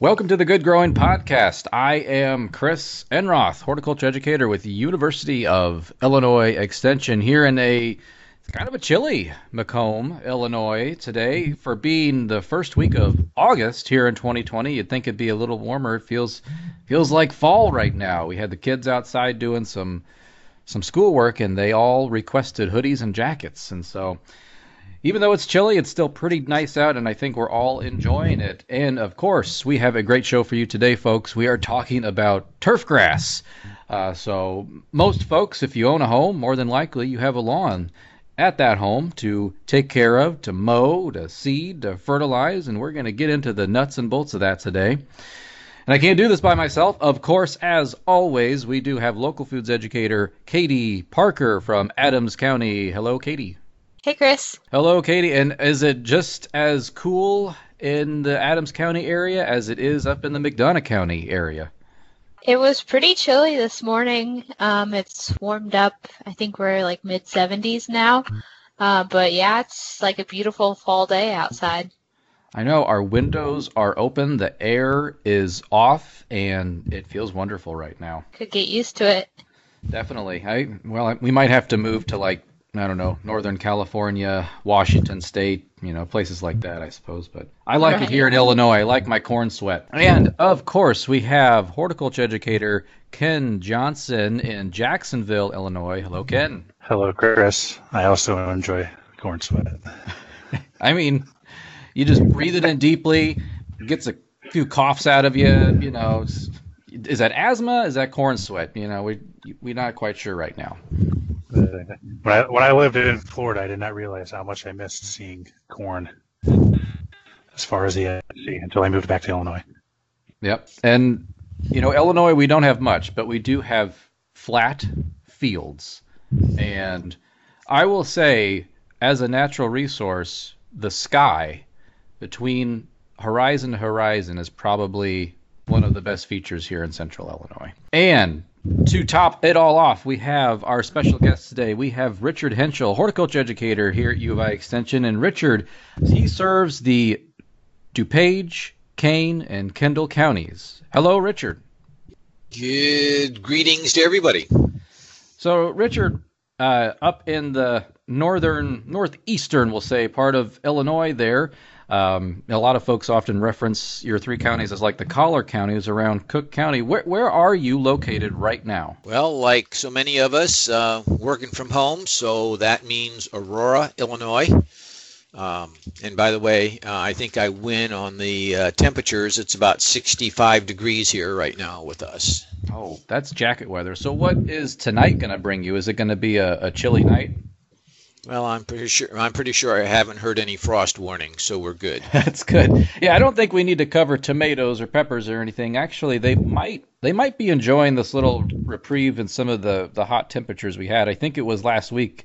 Welcome to the Good Growing Podcast. I am Chris Enroth, horticulture educator with the University of Illinois Extension here in a kind of a chilly Macomb, Illinois today for being the first week of August here in 2020. You'd think it'd be a little warmer. It feels feels like fall right now. We had the kids outside doing some some schoolwork and they all requested hoodies and jackets. And so even though it's chilly, it's still pretty nice out, and I think we're all enjoying it. And of course, we have a great show for you today, folks. We are talking about turf grass. Uh, so, most folks, if you own a home, more than likely you have a lawn at that home to take care of, to mow, to seed, to fertilize, and we're going to get into the nuts and bolts of that today. And I can't do this by myself. Of course, as always, we do have local foods educator Katie Parker from Adams County. Hello, Katie. Hey, Chris. Hello, Katie. And is it just as cool in the Adams County area as it is up in the McDonough County area? It was pretty chilly this morning. Um, it's warmed up. I think we're like mid 70s now. Uh, but yeah, it's like a beautiful fall day outside. I know our windows are open, the air is off, and it feels wonderful right now. Could get used to it. Definitely. I well, we might have to move to like I don't know, Northern California, Washington State, you know, places like that, I suppose. But I like right. it here in Illinois. I like my corn sweat. And of course, we have horticulture educator Ken Johnson in Jacksonville, Illinois. Hello, Ken. Hello, Chris. I also enjoy corn sweat. I mean, you just breathe it in deeply, gets a few coughs out of you. You know, is that asthma? Is that corn sweat? You know, we we're not quite sure right now when I when I lived in Florida, I did not realize how much I missed seeing corn as far as the sea until I moved back to Illinois. Yep, and you know Illinois, we don't have much, but we do have flat fields, and I will say, as a natural resource, the sky between horizon to horizon is probably one of the best features here in central Illinois. And to top it all off, we have our special guest today. We have Richard Hentschel, horticulture educator here at U of I Extension. And Richard, he serves the DuPage, Kane, and Kendall counties. Hello, Richard. Good greetings to everybody. So, Richard, uh, up in the northern, northeastern, we'll say, part of Illinois there, um, a lot of folks often reference your three counties as like the collar counties around Cook County. Where, where are you located right now? Well, like so many of us, uh, working from home, so that means Aurora, Illinois. Um, and by the way, uh, I think I win on the uh, temperatures. It's about 65 degrees here right now with us. Oh, that's jacket weather. So, what is tonight going to bring you? Is it going to be a, a chilly night? Well, I'm pretty sure I'm pretty sure I haven't heard any frost warnings, so we're good. That's good. Yeah, I don't think we need to cover tomatoes or peppers or anything. Actually, they might they might be enjoying this little reprieve in some of the the hot temperatures we had. I think it was last week.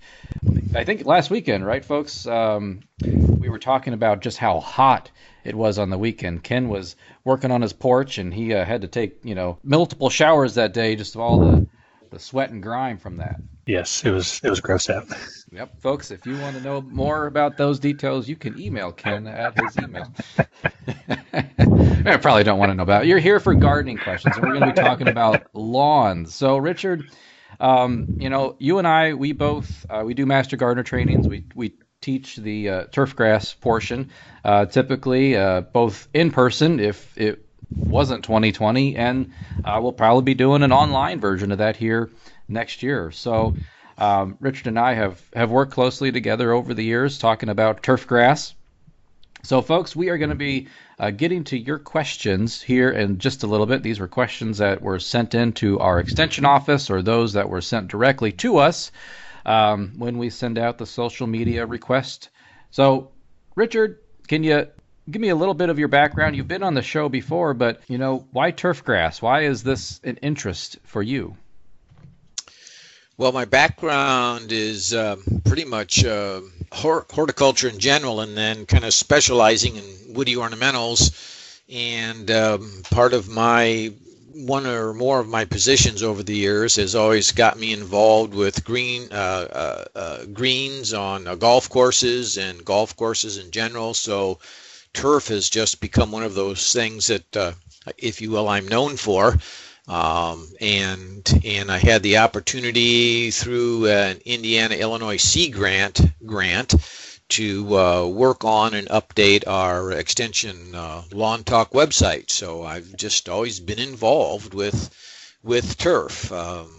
I think last weekend, right, folks? Um, we were talking about just how hot it was on the weekend. Ken was working on his porch, and he uh, had to take you know multiple showers that day, just of all the the sweat and grime from that. Yes, it was it was gross out. Yep, folks. If you want to know more about those details, you can email Ken at his email. I probably don't want to know about. You're here for gardening questions, and we're going to be talking about lawns. So, Richard, um, you know, you and I, we both uh, we do master gardener trainings. We we teach the uh, turf grass portion, uh, typically uh, both in person if it wasn't 2020, and uh, we'll probably be doing an online version of that here next year. So. Um, Richard and I have, have worked closely together over the years talking about turf grass. So, folks, we are going to be uh, getting to your questions here in just a little bit. These were questions that were sent in to our extension office or those that were sent directly to us um, when we send out the social media request. So, Richard, can you give me a little bit of your background? You've been on the show before, but you know, why turf grass? Why is this an interest for you? Well, my background is uh, pretty much uh, horticulture in general, and then kind of specializing in woody ornamentals. And um, part of my one or more of my positions over the years has always got me involved with green uh, uh, uh greens on uh, golf courses and golf courses in general. So turf has just become one of those things that, if you will, I'm known for. Um, and and I had the opportunity through an Indiana Illinois Sea Grant grant to uh, work on and update our extension uh, lawn talk website. So I've just always been involved with with turf. Um,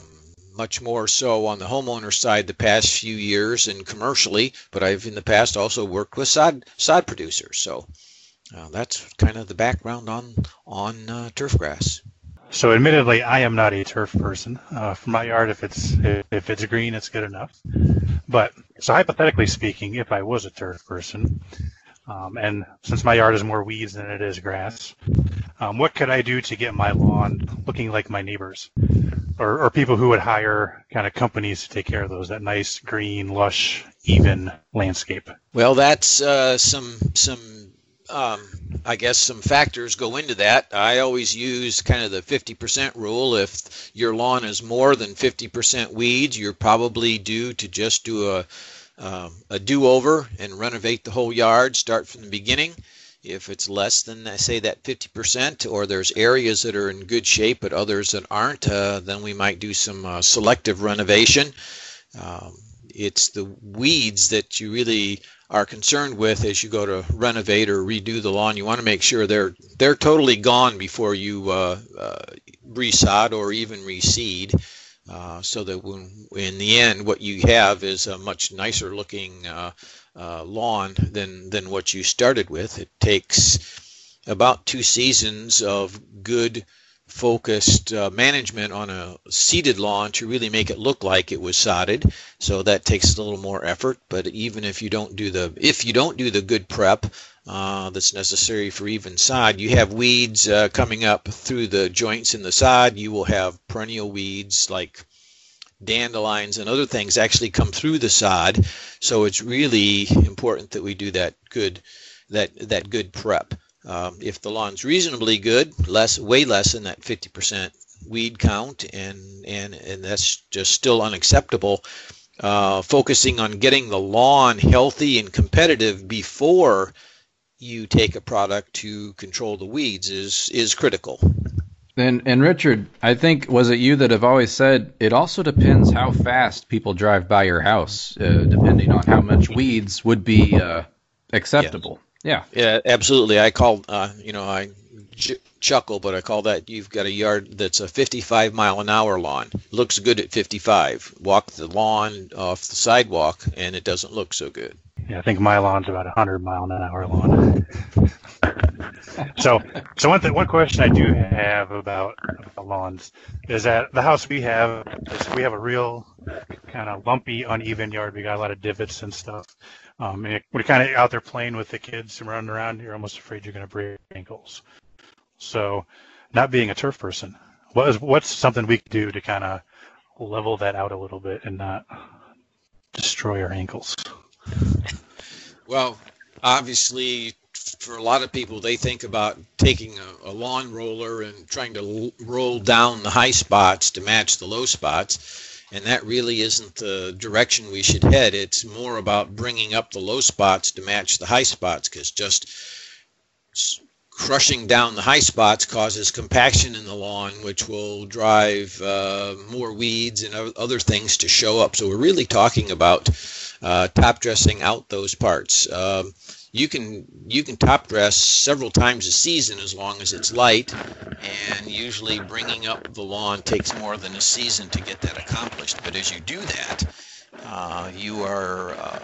much more so on the homeowner side the past few years and commercially, but I've in the past also worked with sod sod producers. So uh, that's kind of the background on on uh, turf grass. So, admittedly, I am not a turf person. Uh, for my yard, if it's if it's green, it's good enough. But so, hypothetically speaking, if I was a turf person, um, and since my yard is more weeds than it is grass, um, what could I do to get my lawn looking like my neighbors, or, or people who would hire kind of companies to take care of those that nice green, lush, even landscape? Well, that's uh, some some um, I guess some factors go into that. I always use kind of the 50% rule. If your lawn is more than 50% weeds, you're probably due to just do a, uh, a do-over and renovate the whole yard, start from the beginning. If it's less than, say, that 50%, or there's areas that are in good shape but others that aren't, uh, then we might do some uh, selective renovation. Um, it's the weeds that you really are concerned with as you go to renovate or redo the lawn. You want to make sure they're they're totally gone before you uh, uh, resod or even reseed, uh, so that when in the end what you have is a much nicer looking uh, uh, lawn than than what you started with. It takes about two seasons of good focused uh, management on a seeded lawn to really make it look like it was sodded. So that takes a little more effort. But even if you don't do the if you don't do the good prep uh, that's necessary for even sod, you have weeds uh, coming up through the joints in the sod. You will have perennial weeds like dandelions and other things actually come through the sod. So it's really important that we do that good that that good prep. Um, if the lawn's reasonably good, less, way less than that 50% weed count, and and and that's just still unacceptable. Uh, focusing on getting the lawn healthy and competitive before you take a product to control the weeds is is critical. And and Richard, I think was it you that have always said it also depends how fast people drive by your house, uh, depending on how much weeds would be uh, acceptable. Yeah. Yeah, absolutely. I call, uh, you know, I j- chuckle, but I call that you've got a yard that's a 55 mile an hour lawn. Looks good at 55. Walk the lawn off the sidewalk, and it doesn't look so good. Yeah, I think my lawn's about a 100 mile an hour lawn. so, so one th- one question I do have about, about lawns is that the house we have is we have a real kind of lumpy, uneven yard. We got a lot of divots and stuff. Um, we're kind of out there playing with the kids and running around. You're almost afraid you're going to break ankles. So, not being a turf person, what is what's something we could do to kind of level that out a little bit and not destroy our ankles? Well, obviously, for a lot of people, they think about taking a, a lawn roller and trying to l- roll down the high spots to match the low spots and that really isn't the direction we should head. It's more about bringing up the low spots to match the high spots because just crushing down the high spots causes compaction in the lawn, which will drive uh, more weeds and other things to show up. So we're really talking about uh, top dressing out those parts. Um, you can you can top dress several times a season as long as it's light and usually bringing up the lawn takes more than a season to get that accomplished. But as you do that uh, you are uh,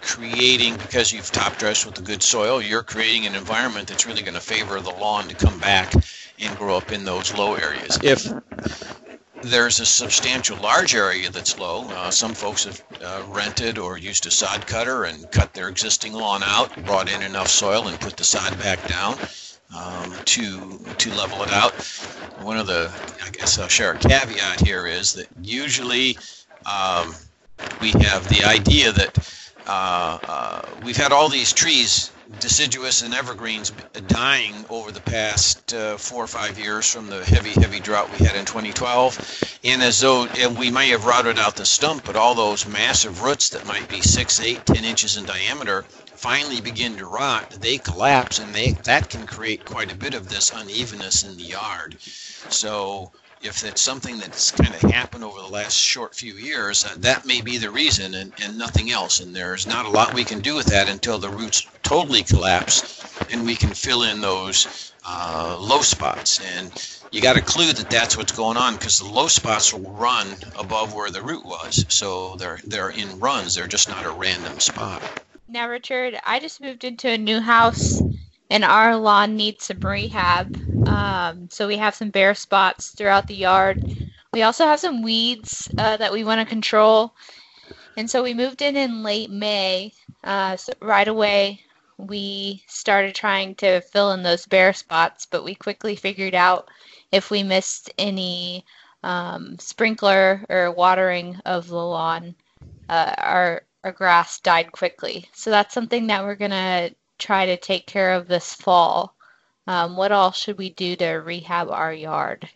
creating because you've top dressed with the good soil you're creating an environment that's really going to favor the lawn to come back and grow up in those low areas. If there's a substantial large area that's low. Uh, some folks have uh, rented or used a sod cutter and cut their existing lawn out, brought in enough soil, and put the sod back down um, to to level it out. One of the, I guess I'll share a caveat here is that usually um, we have the idea that uh, uh we've had all these trees deciduous and evergreens dying over the past uh, four or five years from the heavy, heavy drought we had in 2012. And as though and we may have routed out the stump, but all those massive roots that might be six, eight, ten inches in diameter finally begin to rot, they collapse, and they that can create quite a bit of this unevenness in the yard. So if it's something that's kind of happened over the last short few years, uh, that may be the reason and, and nothing else. And there's not a lot we can do with that until the roots totally collapse and we can fill in those uh, low spots. And you got a clue that that's what's going on because the low spots will run above where the root was. So they're, they're in runs, they're just not a random spot. Now, Richard, I just moved into a new house and our lawn needs some rehab. Um, so we have some bare spots throughout the yard. We also have some weeds uh, that we want to control. And so we moved in in late May. Uh, so right away, we started trying to fill in those bare spots, but we quickly figured out if we missed any um, sprinkler or watering of the lawn, uh, our our grass died quickly. So that's something that we're gonna try to take care of this fall. Um, what all should we do to rehab our yard?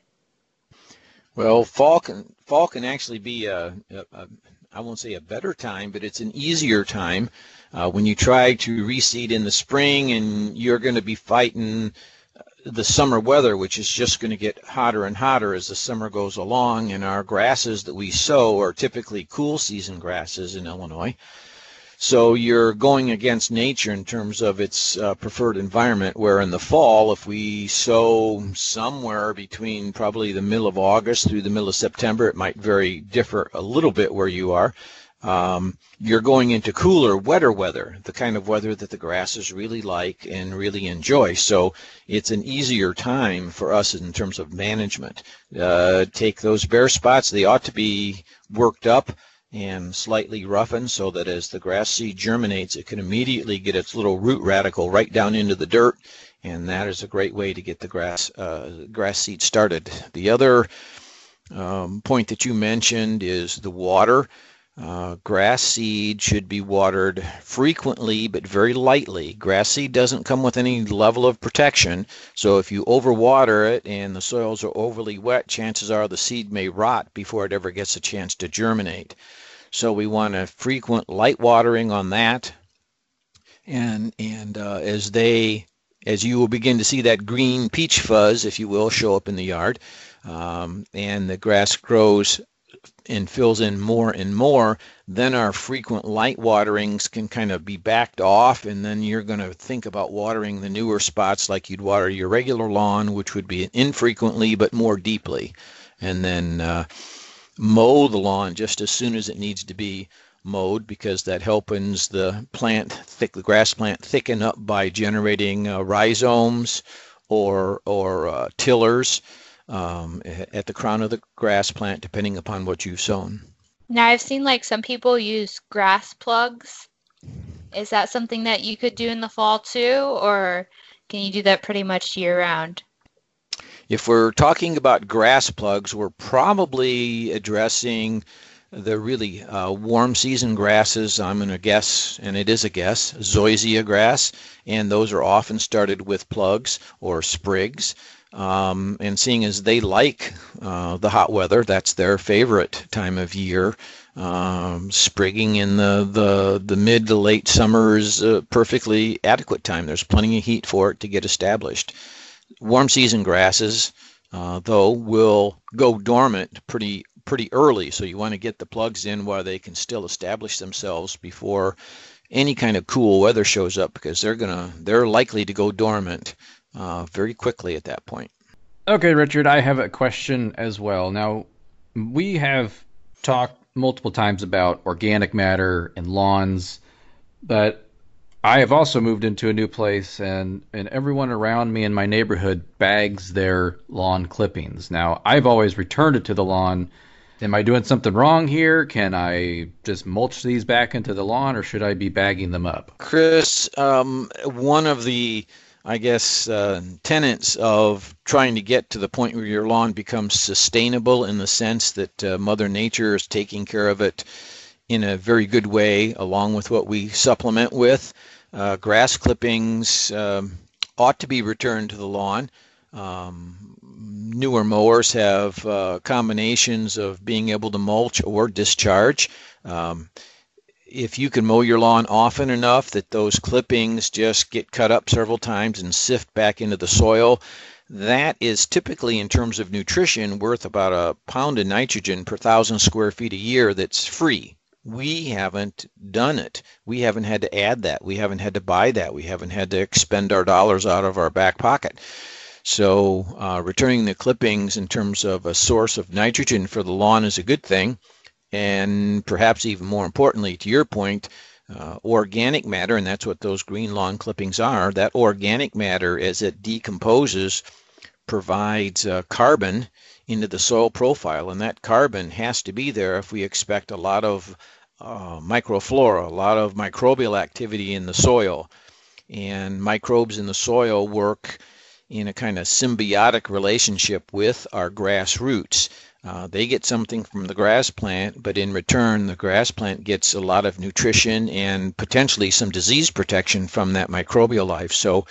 Well, fall can fall can actually be a, a, a I won't say a better time, but it's an easier time uh, when you try to reseed in the spring and you're going to be fighting the summer weather, which is just going to get hotter and hotter as the summer goes along. And our grasses that we sow are typically cool season grasses in Illinois. So you're going against nature in terms of its uh, preferred environment, where in the fall, if we sow somewhere between probably the middle of August through the middle of September, it might vary differ a little bit where you are. Um, you're going into cooler, wetter weather, the kind of weather that the grasses really like and really enjoy. So it's an easier time for us in terms of management. Uh, take those bare spots; they ought to be worked up and slightly roughened so that as the grass seed germinates, it can immediately get its little root radicle right down into the dirt, and that is a great way to get the grass uh, grass seed started. The other um, point that you mentioned is the water. Uh, grass seed should be watered frequently but very lightly. Grass seed doesn't come with any level of protection, so if you overwater it and the soils are overly wet, chances are the seed may rot before it ever gets a chance to germinate. So we want a frequent light watering on that. And and uh, as they as you will begin to see that green peach fuzz, if you will, show up in the yard, um, and the grass grows and fills in more and more, then our frequent light waterings can kind of be backed off, and then you're going to think about watering the newer spots like you'd water your regular lawn, which would be infrequently but more deeply. And then uh, mow the lawn just as soon as it needs to be mowed because that helps the plant, thick, the grass plant, thicken up by generating uh, rhizomes or or uh, tillers um, at the crown of the grass plant, depending upon what you've sown. Now I've seen like some people use grass plugs. Is that something that you could do in the fall too, or can you do that pretty much year round? If we're talking about grass plugs, we're probably addressing the really uh, warm season grasses. I'm going to guess, and it is a guess, zoysia grass, and those are often started with plugs or sprigs. Um, and seeing as they like uh, the hot weather, that's their favorite time of year. Um, sprigging in the, the, the mid to late summer is a perfectly adequate time. There's plenty of heat for it to get established warm season grasses, uh, though, will go dormant pretty pretty early. So you want to get the plugs in while they can still establish themselves before any kind of cool weather shows up, because they're gonna they're likely to go dormant uh, very quickly at that point. Okay, Richard, I have a question as well. Now, we have talked multiple times about organic matter and lawns, but I have also moved into a new place, and, and everyone around me in my neighborhood bags their lawn clippings. Now, I've always returned it to the lawn. Am I doing something wrong here? Can I just mulch these back into the lawn, or should I be bagging them up? Chris, um, one of the I guess, uh, tenets of trying to get to the point where your lawn becomes sustainable in the sense that uh, Mother Nature is taking care of it in a very good way, along with what we supplement with uh, grass clippings um, ought to be returned to the lawn. Um, newer mowers have uh, combinations of being able to mulch or discharge. Um, if you can mow your lawn often enough that those clippings just get cut up several times and sift back into the soil, that is typically in terms of nutrition worth about a pound of nitrogen per thousand square feet a year that's free. We haven't done it. We haven't had to add that. We haven't had to buy that. We haven't had to expend our dollars out of our back pocket. So uh, returning the clippings in terms of a source of nitrogen for the lawn is a good thing and perhaps even more importantly, to your point, uh, organic matter, and that's what those green lawn clippings are, that organic matter, as it decomposes, provides uh, carbon into the soil profile, and that carbon has to be there if we expect a lot of uh, microflora, a lot of microbial activity in the soil. And microbes in the soil work in a kind of symbiotic relationship with our grass roots. Uh, they get something from the grass plant, but in return, the grass plant gets a lot of nutrition and potentially some disease protection from that microbial life. So,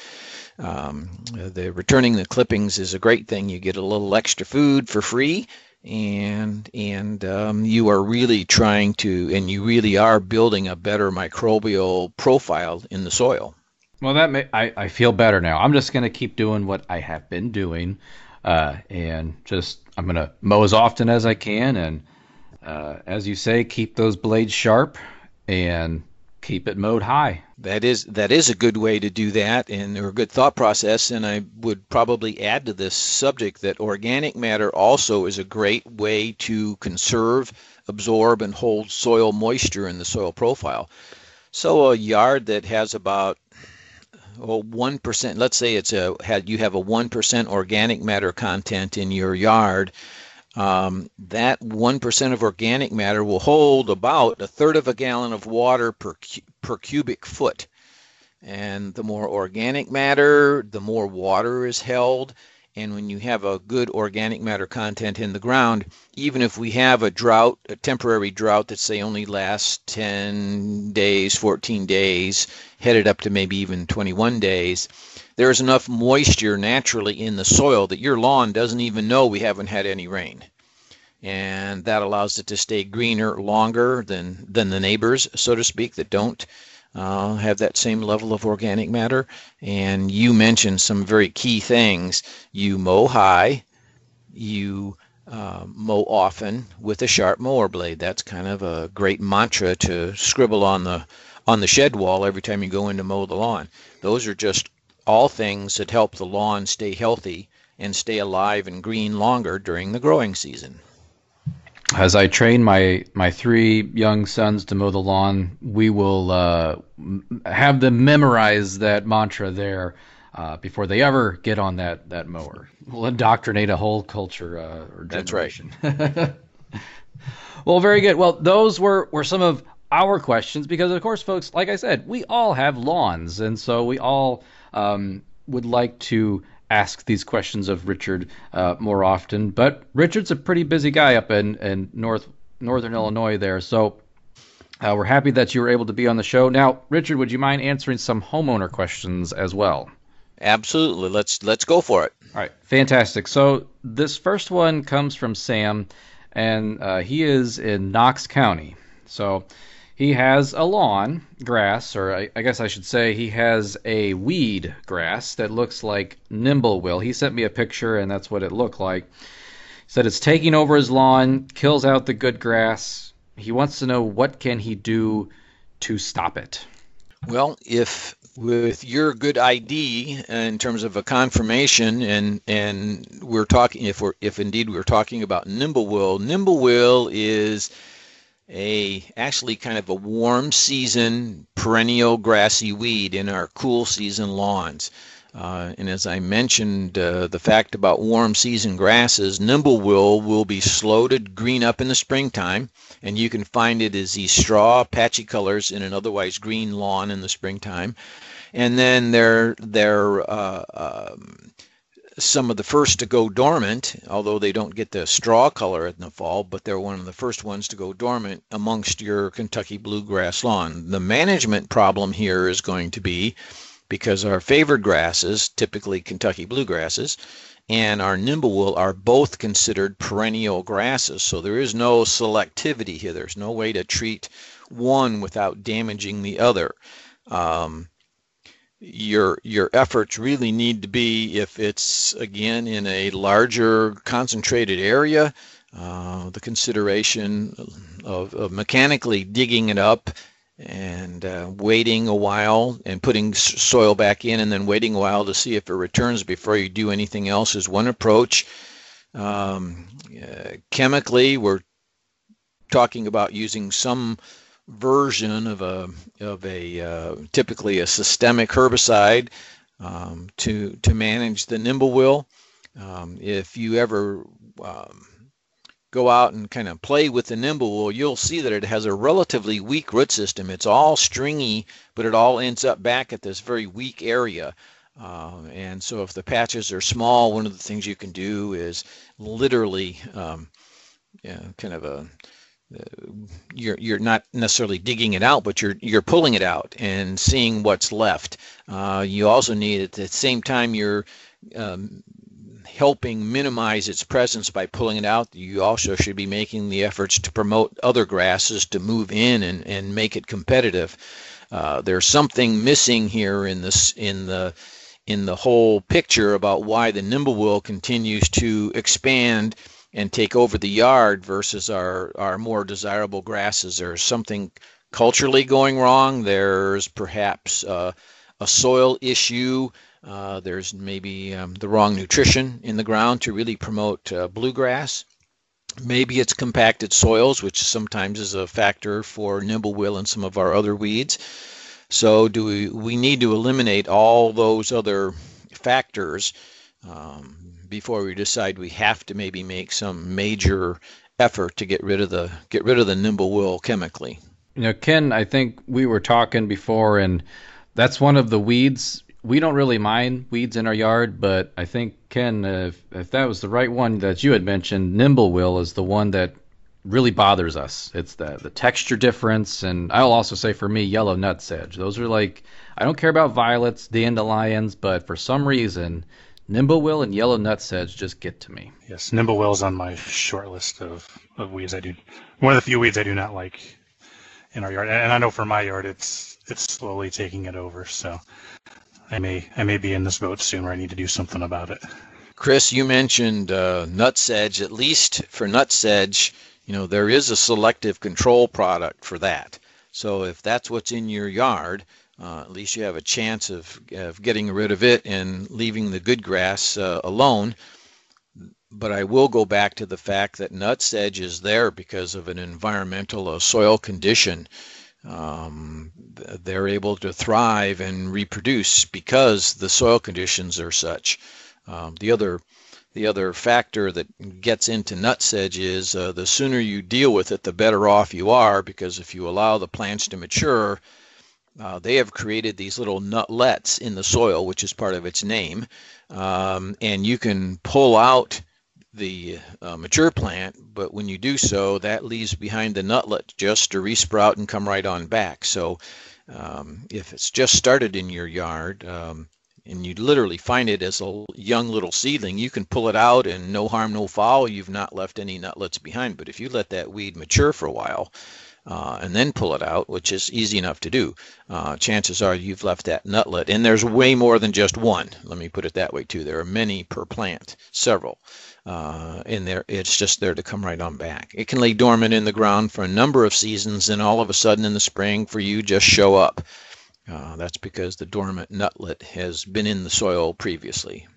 um, the returning the clippings is a great thing. You get a little extra food for free, and and um, you are really trying to, and you really are building a better microbial profile in the soil. Well, that may, I I feel better now. I'm just gonna keep doing what I have been doing, uh, and just I'm going to mow as often as I can, and uh, as you say, keep those blades sharp and keep it mowed high. That is that is a good way to do that, and or a good thought process. And I would probably add to this subject that organic matter also is a great way to conserve, absorb, and hold soil moisture in the soil profile. So a yard that has about one percent. Let's say it's a had you have a one percent organic matter content in your yard. Um, that one percent of organic matter will hold about a third of a gallon of water per per cubic foot. And the more organic matter, the more water is held, and when you have a good organic matter content in the ground, even if we have a drought, a temporary drought that say only lasts 10 days, 14 days, headed up to maybe even 21 days, there's enough moisture naturally in the soil that your lawn doesn't even know we haven't had any rain. And that allows it to stay greener longer than, than the neighbors, so to speak, that don't uh, have that same level of organic matter. And you mentioned some very key things. You mow high, you uh, mow often with a sharp mower blade. That's kind of a great mantra to scribble on the on the shed wall every time you go in to mow the lawn. Those are just all things that help the lawn stay healthy and stay alive and green longer during the growing season as I train my my three young sons to mow the lawn, we will uh, have them memorize that mantra there uh, before they ever get on that that mower. We'll indoctrinate a whole culture uh, or generation. That's right. well, very good. Well, those were were some of our questions because, of course, folks, like I said, we all have lawns, and so we all um, would like to ask these questions of Richard uh, more often. But Richard's a pretty busy guy up in, in North Northern Illinois there, so uh, we're happy that you were able to be on the show. Now, Richard, would you mind answering some homeowner questions as well? Absolutely. Let's let's go for it. All right, fantastic. So this first one comes from Sam, and uh, he is in Knox County. So he has a lawn grass, or I, I, guess I should say he has a weed grass that looks like nimblewill. He sent me a picture, and that's what it looked like. He said it's taking over his lawn, kills out the good grass. He wants to know what can he do to stop it. Well, if with your good ID uh, in terms of a confirmation, and and we're talking if we're if indeed we're talking about nimblewill, nimble will is a actually kind of a warm season perennial grassy weed in our cool season lawns. Uh, and as I mentioned, uh, the fact about warm season grasses, nimblewill will will be slow to green up in the springtime, and you can find it as these straw, patchy colors in an otherwise green lawn in the springtime. And then their uh, um, some of the first to go dormant, although they don't get the straw color in the fall, but they're one of the first ones to go dormant amongst your Kentucky bluegrass lawn. The management problem here is going to be because our favored grasses, typically Kentucky bluegrasses, and our nimblewill are both considered perennial grasses. So there is no selectivity here. There's no way to treat one without damaging the other. Um, your your efforts really need to be if it's again in a larger concentrated area uh, the consideration of, of, mechanically digging it up and uh, waiting a while and putting soil back in and then waiting a while to see if it returns before you do anything else is one approach. Um, uh, chemically we're talking about using some version of a of a uh, typically a systemic herbicide um, to to manage the nimble Um, if you ever um, go out and kind of play with the nimblewill, you'll see that it has a relatively weak root system. It's all stringy, but it all ends up back at this very weak area. Uh, and so if the patches are small, one of the things you can do is literally um, kind of a you're you're not necessarily digging it out, but you're you're pulling it out and seeing what's left. Uh, you also need at the same time you're um, helping minimize its presence by pulling it out. You also should be making the efforts to promote other grasses to move in and, and make it competitive. Uh, there's something missing here in this in the in the whole picture about why the nimblewill continues to expand and take over the yard versus our, our more desirable grasses. There's something culturally going wrong. There's perhaps uh, a soil issue. Uh, there's maybe um, the wrong nutrition in the ground to really promote uh, bluegrass. Maybe it's compacted soils, which sometimes is a factor for nimblewill and some of our other weeds. So do we, we need to eliminate all those other factors um, before we decide we have to maybe make some major effort to get rid of the get rid of the nimblewill chemically. You know, Ken, I think we were talking before, and that's one of the weeds. We don't really mind weeds in our yard, but I think Ken, if, if that was the right one that you had mentioned, nimblewill is the one that really bothers us. It's the the texture difference, and I'll also say for me, yellow nutsedge. Those are like I don't care about violets, dandelions, but for some reason Nimblewill and yellow nutsedge just get to me. Yes, Nimble Nimblewill's on my short list of, of weeds I do. One of the few weeds I do not like in our yard, and I know for my yard it's it's slowly taking it over. So I may I may be in this boat soon where I need to do something about it. Chris, you mentioned uh, nutsedge. At least for nutsedge, you know there is a selective control product for that. So if that's what's in your yard, uh, at least you have a chance of, of getting rid of it and leaving the good grass uh, alone. But I will go back to the fact that nutsedge is there because of an environmental uh, soil condition. Um, they're able to thrive and reproduce because the soil conditions are such. Um, the other the other factor that gets into nutsedge is uh, the sooner you deal with it, the better off you are because if you allow the plants to mature, uh, they have created these little nutlets in the soil, which is part of its name, um, and you can pull out the uh, mature plant, but when you do so, that leaves behind the nutlet just to resprout and come right on back. So um, if it's just started in your yard, um, and you literally find it as a young little seedling, you can pull it out and no harm, no foul. You've not left any nutlets behind. But if you let that weed mature for a while, uh, and then pull it out, which is easy enough to do, uh, chances are you've left that nutlet. And there's way more than just one. Let me put it that way too. There are many per plant, several. Uh, in there, it's just there to come right on back. It can lay dormant in the ground for a number of seasons, and all of a sudden in the spring, for you, just show up. Uh, that's because the dormant nutlet has been in the soil previously.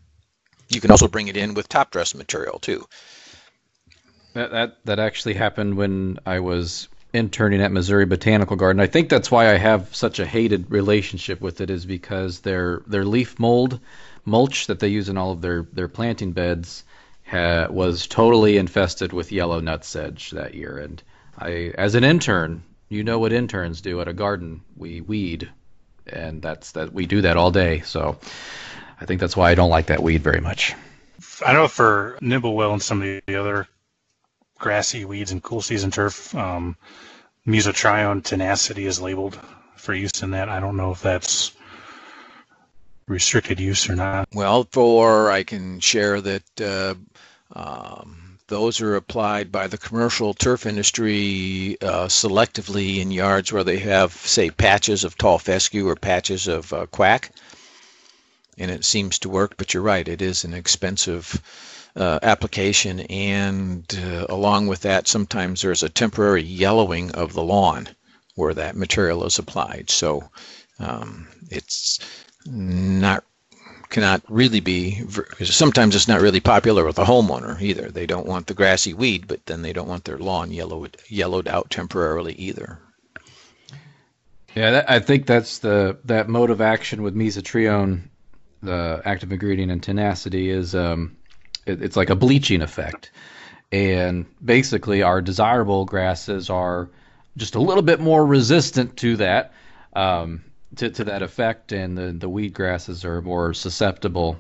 You can also bring it in with top dress material too. That, that that actually happened when I was interning at Missouri Botanical Garden. I think that's why I have such a hated relationship with it is because their their leaf mold mulch that they use in all of their their planting beds ha, was totally infested with yellow nutsedge that year. And I, as an intern, you know what interns do at a garden? We weed, and that's that we do that all day. So. I think that's why I don't like that weed very much. I know for Nimblewill and some of the other grassy weeds and cool season turf, um, mesotrione tenacity is labeled for use in that. I don't know if that's restricted use or not. Well, for I can share that uh, um, those are applied by the commercial turf industry uh, selectively in yards where they have, say, patches of tall fescue or patches of uh, quack. And it seems to work, but you're right, it is an expensive uh, application. And uh, along with that, sometimes there's a temporary yellowing of the lawn where that material is applied. So um, it's not cannot really be sometimes it's not really popular with the homeowner either they don't want the grassy weed but then they don't want their lawn yellowed yellowed out temporarily either yeah that, i think that's the that mode of action with mesotrione the active ingredient in tenacity is um, it's like a bleaching effect and basically our desirable grasses are just a little bit more resistant to that um, to, to that effect, and the, the weed grasses are more susceptible.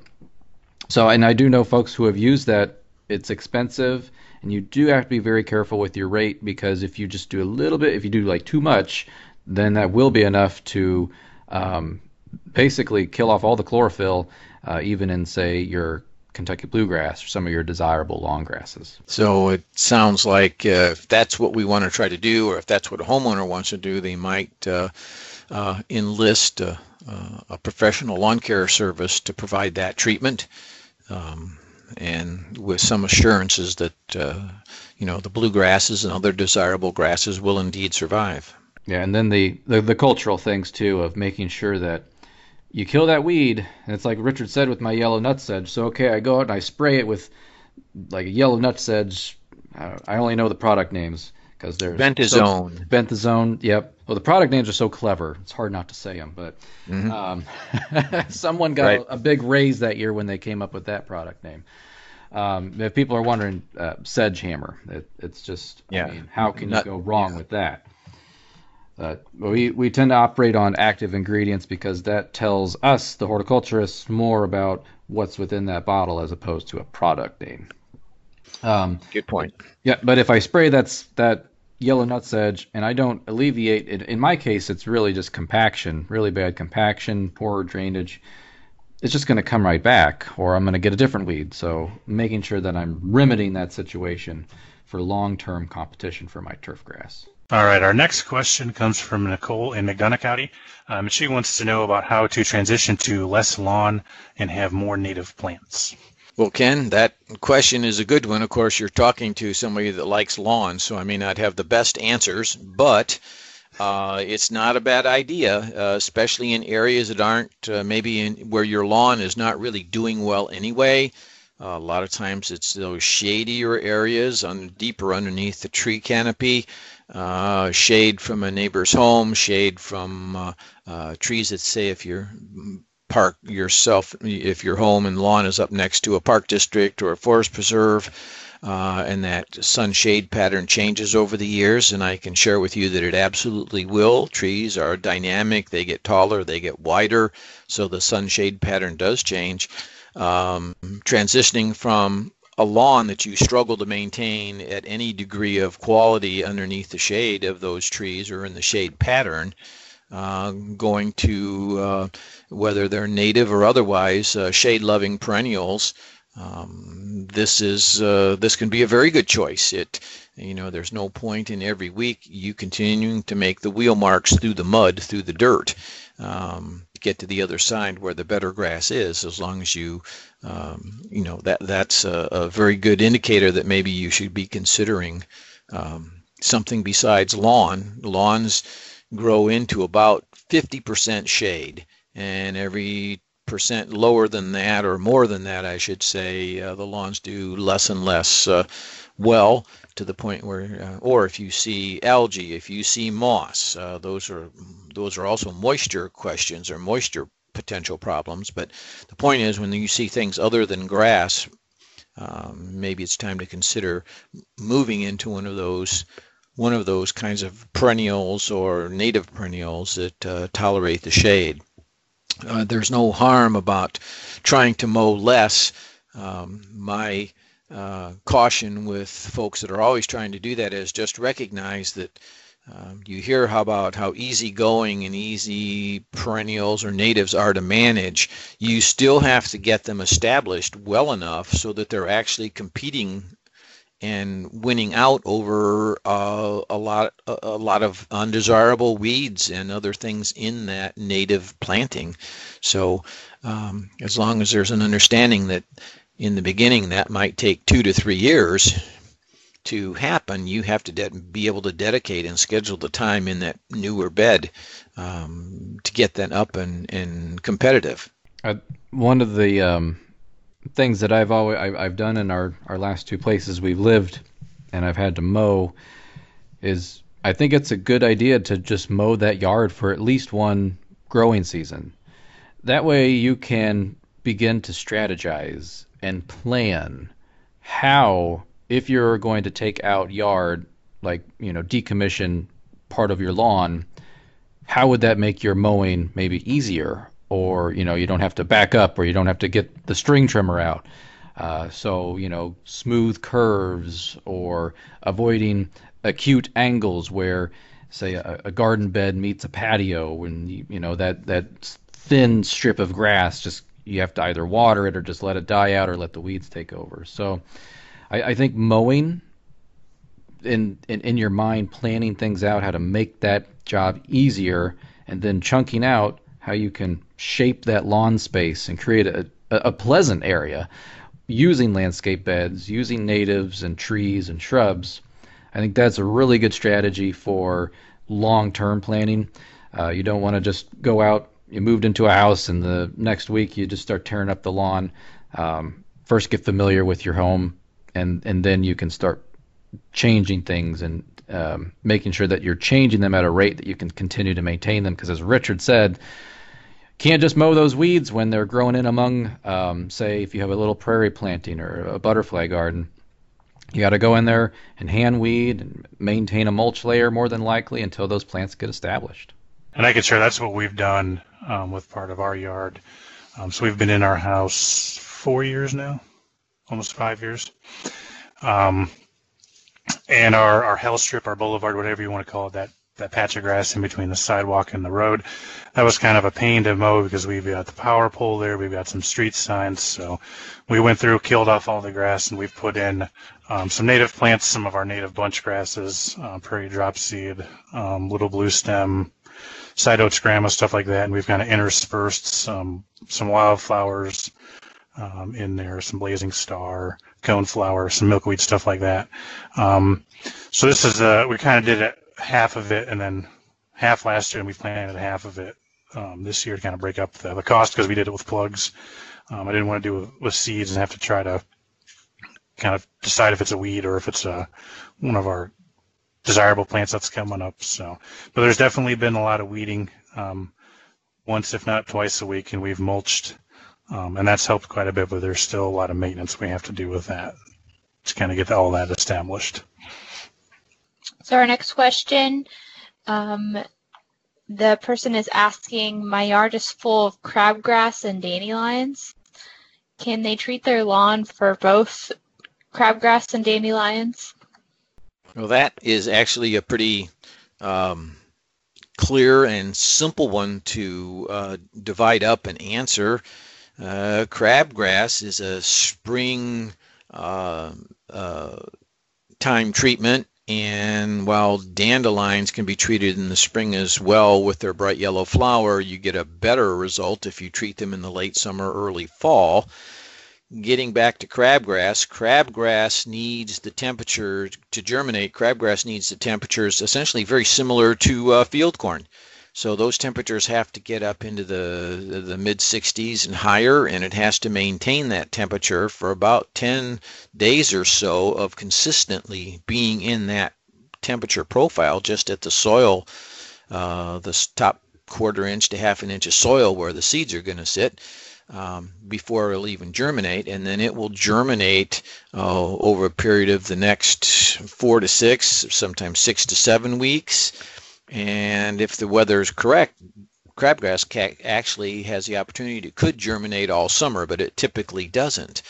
So, and I do know folks who have used that. It's expensive, and you do have to be very careful with your rate because if you just do a little bit, if you do like too much, then that will be enough to um, basically kill off all the chlorophyll, uh, even in say your Kentucky bluegrass or some of your desirable long grasses. So it sounds like uh, if that's what we want to try to do, or if that's what a homeowner wants to do, they might uh, uh, enlist a, a, professional lawn care service to provide that treatment, um, and with some assurances that uh, you know the bluegrasses and other desirable grasses will indeed survive. Yeah, and then the, the, the cultural things too of making sure that you kill that weed, and it's like Richard said with my yellow nutsedge. So okay, I go out and I spray it with like a yellow nutsedge. I only know the product names because there's bentazone. So, bentazone. Yep. Well, the product names are so clever; it's hard not to say them. But mm-hmm. um, someone got right. a, a, big raise that year when they came up with that product name. Um, if people are wondering, uh, Sedge Hammer, it, it's just, yeah. I mean, how can you go wrong yeah. with that? Uh, we, we tend to operate on active ingredients because that tells us, the horticulturists, more about what's within that bottle as opposed to a product name. Um, Good point. Yeah, but if I spray that's that yellow nutsedge and I don't alleviate it, in my case, it's really just compaction, really bad compaction, poor drainage. It's just going to come right back, or I'm going to get a different weed. So making sure that I'm remedying that situation for long-term competition for my turf grass. All right, our next question comes from Nicole in McDonough County. Um, she wants to know about how to transition to less lawn and have more native plants. Well, Ken, that question is a good one. Of course, you're talking to somebody that likes lawns, so I may not have the best answers, but uh, it's not a bad idea, uh, especially in areas that aren't uh, maybe in where your lawn is not really doing well anyway. a lot of times it's those shadier areas on deeper underneath the tree canopy, uh, shade from a neighbor's home, shade from uh, uh, trees that say if you're park yourself if your home and lawn is up next to a park district or a forest preserve uh, and that sun shade pattern changes over the years and i can share with you that it absolutely will. Trees are dynamic they get taller they get wider so the sun shade pattern does change. Um, transitioning from a lawn that you struggle to maintain at any degree of quality underneath the shade of those trees or in the shade pattern uh, going to uh, whether they're native or otherwise uh, shade-loving perennials. Um, this is uh, this can be a very good choice. It you know there's no point in every week you continuing to make the wheel marks through the mud through the dirt. Um, get to the other side where the better grass is as long as you um, you know that that's a, a, very good indicator that maybe you should be considering um, something besides lawn lawns grow into about 50% shade. And every percent lower than that, or more than that, I should say, uh, the lawns do less and less uh, well to the point where, uh, or if you see algae, if you see moss, uh, those are those are also moisture questions or moisture potential problems. But the point is, when you see things other than grass, um, maybe it's time to consider moving into one of those one of those kinds of perennials or native perennials that uh, tolerate the shade. uh, there's no harm about trying to mow less. Um, my uh, caution with folks that are always trying to do that is just recognize that um, you hear how about how easygoing and easy perennials or natives are to manage. You still have to get them established well enough so that they're actually competing and winning out over uh, a lot a, a, lot of undesirable weeds and other things in that native planting. So um, as long as there's an understanding that in the beginning that might take two to three years to happen, you have to de- be able to dedicate and schedule the time in that newer bed um, to get that up and, and competitive. Uh, one of the um, things that I've always I've, I've done in our our last two places we've lived, and I've had to mow, is I think it's a good idea to just mow that yard for at least one growing season. That way you can begin to strategize and plan how if you're going to take out yard like you know decommission part of your lawn how would that make your mowing maybe easier? Or you know you don't have to back up or you don't have to get the string trimmer out. Uh, so you know smooth curves or avoiding acute angles where say a, a garden bed meets a patio and you, you know that that thin strip of grass just you have to either water it or just let it die out or let the weeds take over so i, I think mowing in, in in your mind planning things out how to make that job easier and then chunking out how you can shape that lawn space and create a, a pleasant area using landscape beds, using natives and trees and shrubs. I think that's a really good strategy for long-term planning. Uh, you don't want to just go out. You moved into a house, and the next week you just start tearing up the lawn. Um, first, get familiar with your home, and and then you can start changing things and um, making sure that you're changing them at a rate that you can continue to maintain them. Because as Richard said, can't just mow those weeds when they're growing in among, um, say, if you have a little prairie planting or a butterfly garden. You got to go in there and hand weed and maintain a mulch layer more than likely until those plants get established. And I can share that's what we've done um, with part of our yard. Um, so we've been in our house four years now, almost five years. Um, and our, our hell strip, our boulevard, whatever you want to call it, that, that patch of grass in between the sidewalk and the road, that was kind of a pain to mow because we've got the power pole there, we've got some street signs. So we went through, killed off all the grass, and we've put in um, some native plants, some of our native bunch grasses, uh, prairie dropseed, um, little blue stem, sideoats grama, stuff like that. And we've kind of interspersed some some wildflowers um, in there, some blazing star, coneflower, some milkweed, stuff like that. Um, so this is uh, we kind of did it, half of it, and then half last year, and we planted half of it um, this year to kind of break up the, the cost because we did it with plugs. Um, I didn't want to do it with, with seeds and have to try to kind of decide if it's a weed or if it's a one of our desirable plants that's coming up. So, but there's definitely been a lot of weeding um, once, if not twice a week, and we've mulched, um, and that's helped quite a bit. But there's still a lot of maintenance we have to do with that to kind of get all that established. So our next question, um, the person is asking, my yard is full of crabgrass and dandelions. Can they treat their lawn for both crabgrass and dandelions? Well, that is actually a pretty um, clear and simple one to uh, divide up and answer. Uh, crabgrass is a spring uh, uh time treatment and while dandelions can be treated in the spring as well with their bright yellow flower, you get a better result if you treat them in the late summer, early fall. Getting back to crabgrass, crabgrass needs the temperature to germinate. Crabgrass needs the temperatures essentially very similar to uh, field corn. So those temperatures have to get up into the, the mid 60s and higher, and it has to maintain that temperature for about 10 days or so of consistently being in that temperature profile just at the soil, uh, the top quarter inch to half an inch of soil where the seeds are going to sit. Um, before it'll even germinate, and then it will germinate uh, over a period of the next four to six, sometimes six to seven weeks. And if the weather is correct, crabgrass actually has the opportunity to could germinate all summer, but it typically doesn't.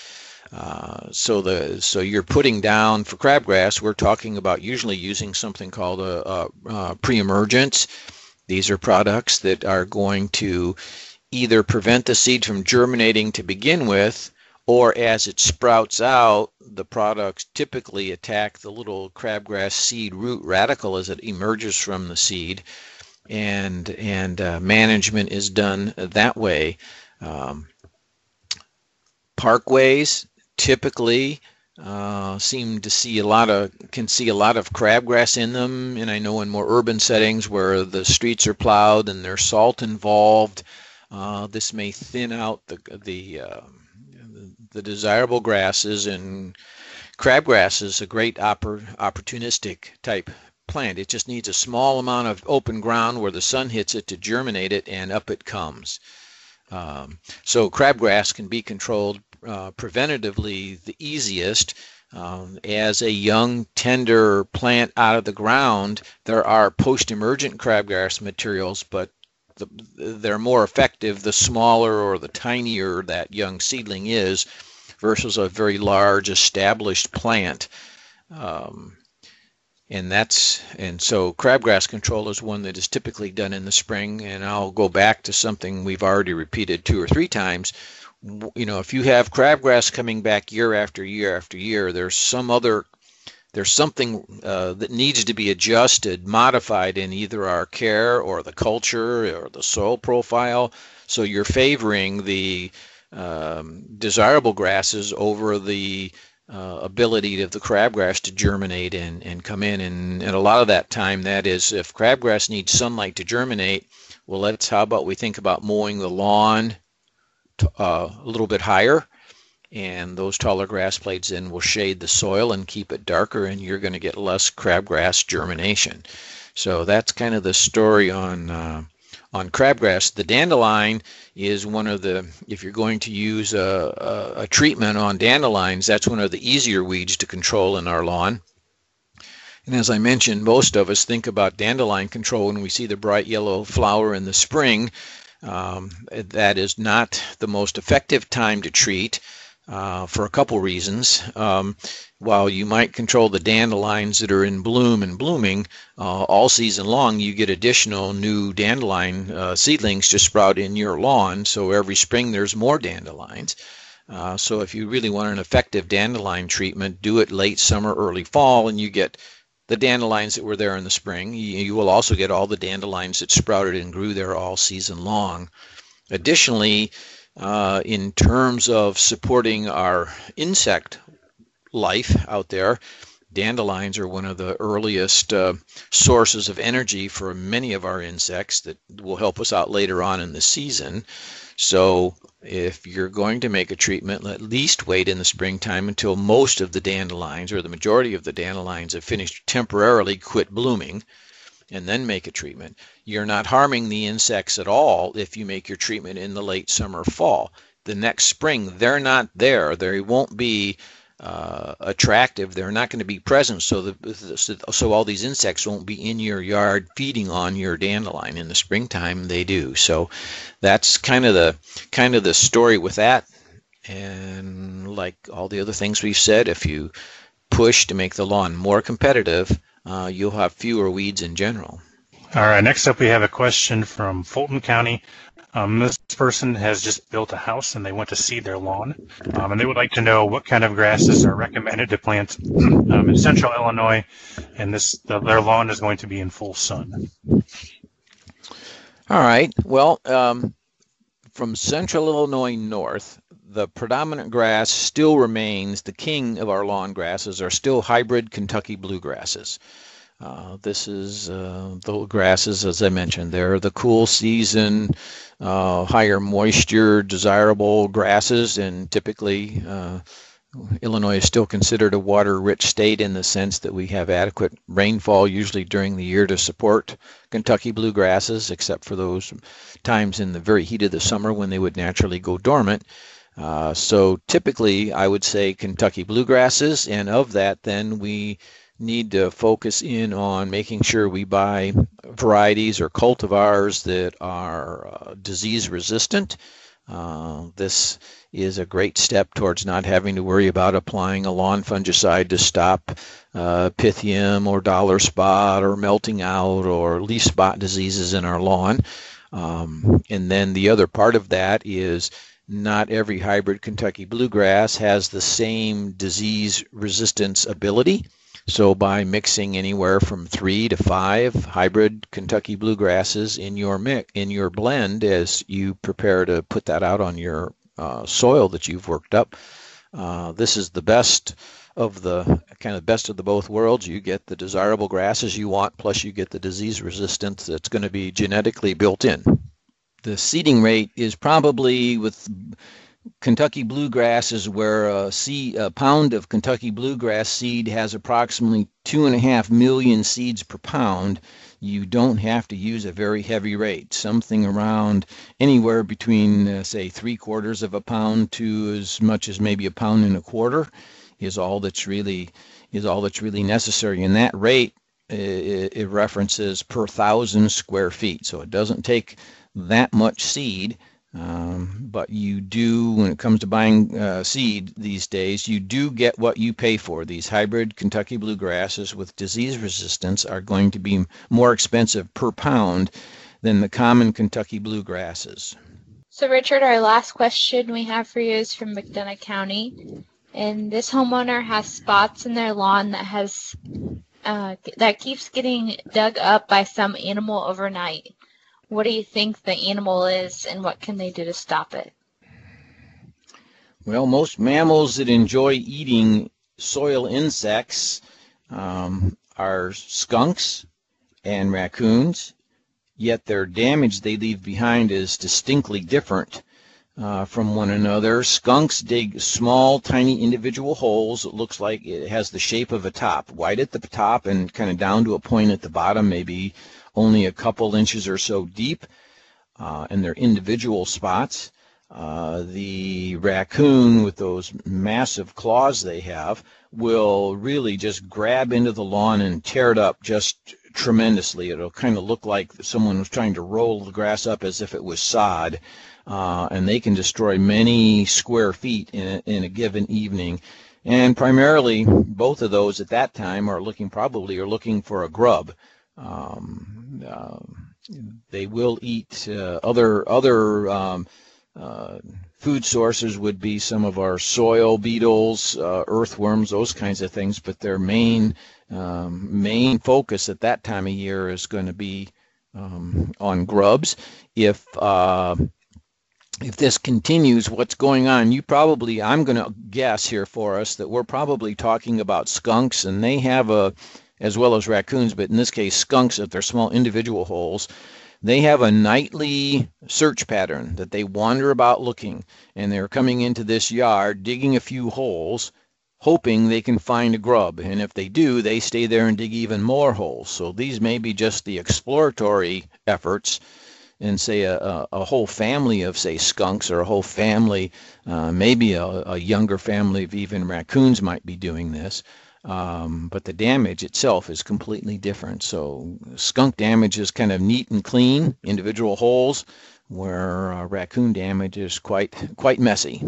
Uh, so the so you're putting down for crabgrass. We're talking about usually using something called a, a, a pre-emergence. These are products that are going to either prevent the seed from germinating to begin with, or as it sprouts out, the products typically attack the little crabgrass seed root radicle as it emerges from the seed, and and uh, management is done that way. Um, parkways typically uh, seem to see a lot of can see a lot of crabgrass in them and i know in more urban settings where the streets are plowed and there's salt involved uh, this may thin out the the uh, the desirable grasses and crabgrass is a great oppor- opportunistic type plant it just needs a small amount of open ground where the sun hits it to germinate it and up it comes um, so crabgrass can be controlled uh, preventatively the easiest. Um, as a young, tender plant out of the ground, there are post-emergent crabgrass materials, but the, they're more effective the smaller or the tinier that young seedling is versus a very large established plant. Um, and that's and so crabgrass control is one that is typically done in the spring and I'll go back to something we've already repeated two or three times you know, if you have crabgrass coming back year after year after year, there's some other, there's something uh, that needs to be adjusted, modified in either our care or the culture or the soil profile. So you're favoring the um, desirable grasses over the uh, ability of the crabgrass to germinate and, and come in. And, and a lot of that time, that is, if crabgrass needs sunlight to germinate, well, let's, how about we think about mowing the lawn uh, a little bit higher and those taller grass blades then will shade the soil and keep it darker and you're going to get less crabgrass germination. So that's kind of the story on uh, on crabgrass. The dandelion is one of the, if you're going to use a, a, a treatment on dandelions, that's one of the easier weeds to control in our lawn. And as I mentioned, most of us think about dandelion control when we see the bright yellow flower in the spring um, that is not the most effective time to treat uh, for a couple reasons. Um, while you might control the dandelions that are in bloom and blooming uh, all season long, you get additional new dandelion uh, seedlings to sprout in your lawn. So every spring there's more dandelions. Uh, so if you really want an effective dandelion treatment, do it late summer, early fall, and you get the dandelions that were there in the spring. You, you will also get all the dandelions that sprouted and grew there all season long. Additionally, uh, in terms of supporting our insect life out there, dandelions are one of the earliest uh, sources of energy for many of our insects that will help us out later on in the season. So if you're going to make a treatment, at least wait in the springtime until most of the dandelions or the majority of the dandelions have finished temporarily quit blooming and then make a treatment. You're not harming the insects at all if you make your treatment in the late summer fall. The next spring, they're not there. They won't be uh, attractive. They're not going to be present, so the, so all these insects won't be in your yard feeding on your dandelion. In the springtime, they do. So that's kind of the kind of the story with that. And like all the other things we've said, if you push to make the lawn more competitive, uh, you'll have fewer weeds in general. All right. Next up, we have a question from Fulton County. Um, this person has just built a house and they want to seed their lawn, um, and they would like to know what kind of grasses are recommended to plant um, in central Illinois, and this the, their lawn is going to be in full sun. All right. Well, um, from central Illinois north, the predominant grass still remains the king of our lawn grasses are still hybrid Kentucky bluegrasses. Uh, this is uh, the grasses, as I mentioned. They're the cool season, uh, higher moisture, desirable grasses, and typically uh, Illinois is still considered a water-rich state in the sense that we have adequate rainfall usually during the year to support Kentucky bluegrasses, except for those times in the very heat of the summer when they would naturally go dormant. Uh, so typically, I would say Kentucky bluegrasses, and of that, then we need to focus in on making sure we buy varieties or cultivars that are uh, disease resistant. Uh, this is a great step towards not having to worry about applying a lawn fungicide to stop uh, pythium or dollar spot or melting out or leaf spot diseases in our lawn. Um, and then the other part of that is not every hybrid Kentucky bluegrass has the same disease resistance ability. So by mixing anywhere from three to five hybrid Kentucky bluegrasses in your mix in your blend as you prepare to put that out on your uh, soil that you've worked up, uh, this is the best of the kind of best of the both worlds. You get the desirable grasses you want, plus you get the disease resistance that's going to be genetically built in. The seeding rate is probably with Kentucky bluegrass is where a, seed, a pound of Kentucky bluegrass seed has approximately two and a half million seeds per pound. You don't have to use a very heavy rate, something around anywhere between, uh, say, three quarters of a pound to as much as maybe a pound and a quarter is all that's really is all that's really necessary. And that rate it, it references per thousand square feet, so it doesn't take that much seed um, but you do, when it comes to buying uh, seed these days, you do get what you pay for. These hybrid Kentucky bluegrasses with disease resistance are going to be more expensive per pound than the common Kentucky bluegrasses. So, Richard, our last question we have for you is from McDonough County, and this homeowner has spots in their lawn that has uh, that keeps getting dug up by some animal overnight. What do you think the animal is, and what can they do to stop it? Well, most mammals that enjoy eating soil insects um, are skunks and raccoons, yet their damage they leave behind is distinctly different uh, from one another. Skunks dig small, tiny individual holes. It looks like it has the shape of a top, wide at the top and kind of down to a point at the bottom, maybe only a couple inches or so deep, uh, and they're individual spots. Uh, the raccoon with those massive claws they have will really just grab into the lawn and tear it up just tremendously. It'll kind of look like someone was trying to roll the grass up as if it was sod. Uh, and they can destroy many square feet in a, in a given evening. And primarily, both of those at that time are looking probably are looking for a grub. Um, uh, they will eat uh, other other um, uh, food sources would be some of our soil beetles, uh, earthworms, those kinds of things. But their main um, main focus at that time of year is going to be um, on grubs. If uh, if this continues, what's going on? You probably, I'm going to guess here for us that we're probably talking about skunks, and they have a as well as raccoons, but in this case, skunks at their small individual holes. They have a nightly search pattern that they wander about looking, and they're coming into this yard, digging a few holes, hoping they can find a grub. And if they do, they stay there and dig even more holes. So these may be just the exploratory efforts and say a, a, a, whole family of say skunks or a whole family, uh, maybe a, a, younger family of even raccoons might be doing this. Um, but the damage itself is completely different. So skunk damage is kind of neat and clean, individual holes, where uh, raccoon damage is quite quite messy.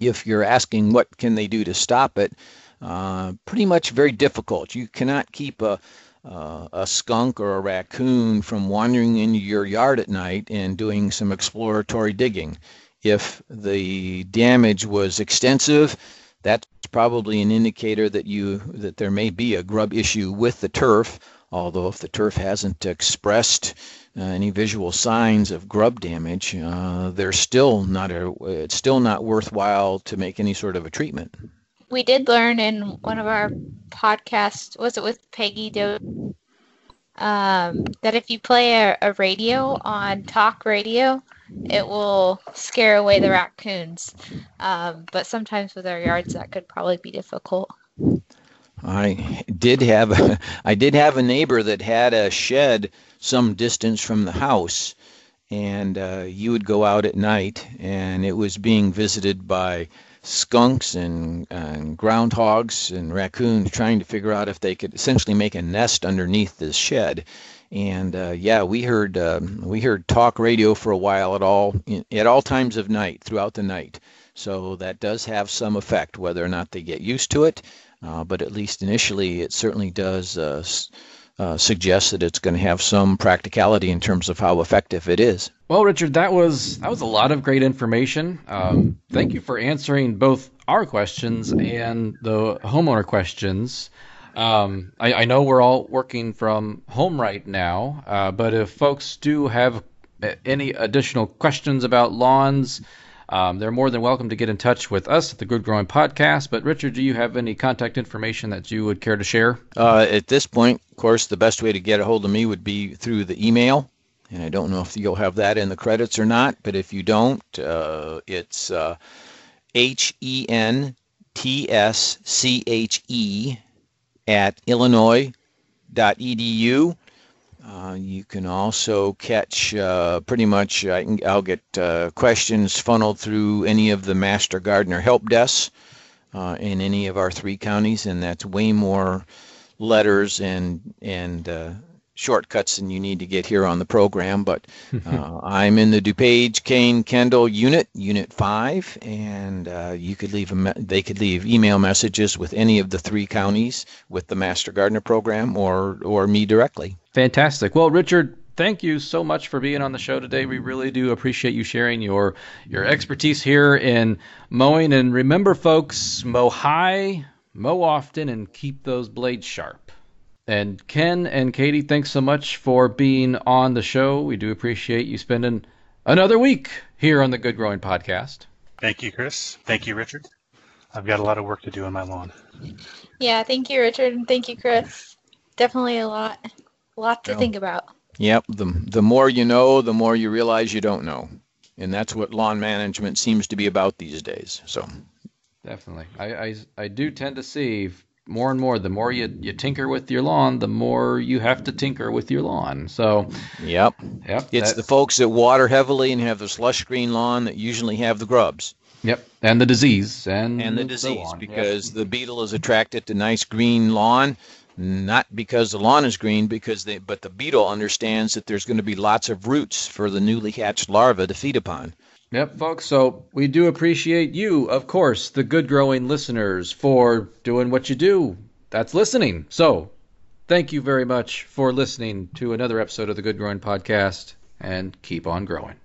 If you're asking what can they do to stop it, uh, pretty much very difficult. You cannot keep a uh, a skunk or a raccoon from wandering into your yard at night and doing some exploratory digging. If the damage was extensive, that's probably an indicator that you that there may be a grub issue with the turf. Although if the turf hasn't expressed uh, any visual signs of grub damage, uh, there's still not a it's still not worthwhile to make any sort of a treatment. We did learn in one of our podcasts, was it with Peggy Do, um, that if you play a, a radio on talk radio, it will scare away the raccoons. Um, but sometimes with our yards, that could probably be difficult. I did have I did have a neighbor that had a shed some distance from the house, and uh, you would go out at night, and it was being visited by skunks and, and groundhogs and raccoons trying to figure out if they could essentially make a nest underneath this shed. And uh, yeah, we heard uh, we heard talk radio for a while at all at all times of night throughout the night. So that does have some effect, whether or not they get used to it. Uh, but at least initially, it certainly does uh, uh, suggest that it's going to have some practicality in terms of how effective it is. Well, Richard, that was that was a lot of great information. Um, thank you for answering both our questions and the homeowner questions. Um, I, I, know we're all working from home right now, uh, but if folks do have any additional questions about lawns, um, they're more than welcome to get in touch with us at the Good Growing Podcast. But Richard, do you have any contact information that you would care to share? Uh, at this point, of course, the best way to get a hold of me would be through the email. And I don't know if you'll have that in the credits or not, but if you don't, uh, it's uh, H E N T S C H E at illinois.edu. Uh, you can also catch uh, pretty much, I can, I'll get uh, questions funneled through any of the Master Gardener help desks uh, in any of our three counties, and that's way more letters and, and uh, shortcuts than you need to get here on the program. But uh, I'm in the DuPage, Kane, Kendall unit, Unit 5, and you could leave a me- they could leave email messages with any of the three counties with the Master Gardener program or, or me directly. Fantastic. Well, Richard, thank you so much for being on the show today. We really do appreciate you sharing your your expertise here in mowing. And remember, folks, mow high, mow often, and keep those blades sharp. And Ken and Katie, thanks so much for being on the show. We do appreciate you spending another week here on the Good Growing Podcast. Thank you, Chris. Thank you, Richard. I've got a lot of work to do on my lawn. Yeah, thank you, Richard, and thank you, Chris. Definitely a lot. A lot to think about. Yep. The, the more you know, the more you realize you don't know. And that's what lawn management seems to be about these days. So definitely. I, I, I do tend to see more and more the more you, you tinker with your lawn, the more you have to tinker with your lawn. So Yep. Yep. It's the folks that water heavily and have the slush green lawn that usually have the grubs. Yep, and the disease and and the disease so because yep. the beetle is attracted to nice green lawn not because the lawn is green because they but the beetle understands that there's going to be lots of roots for the newly hatched larva to feed upon yep folks so we do appreciate you of course the good growing listeners for doing what you do. That's listening. So thank you very much for listening to another episode of the good growing podcast and keep on growing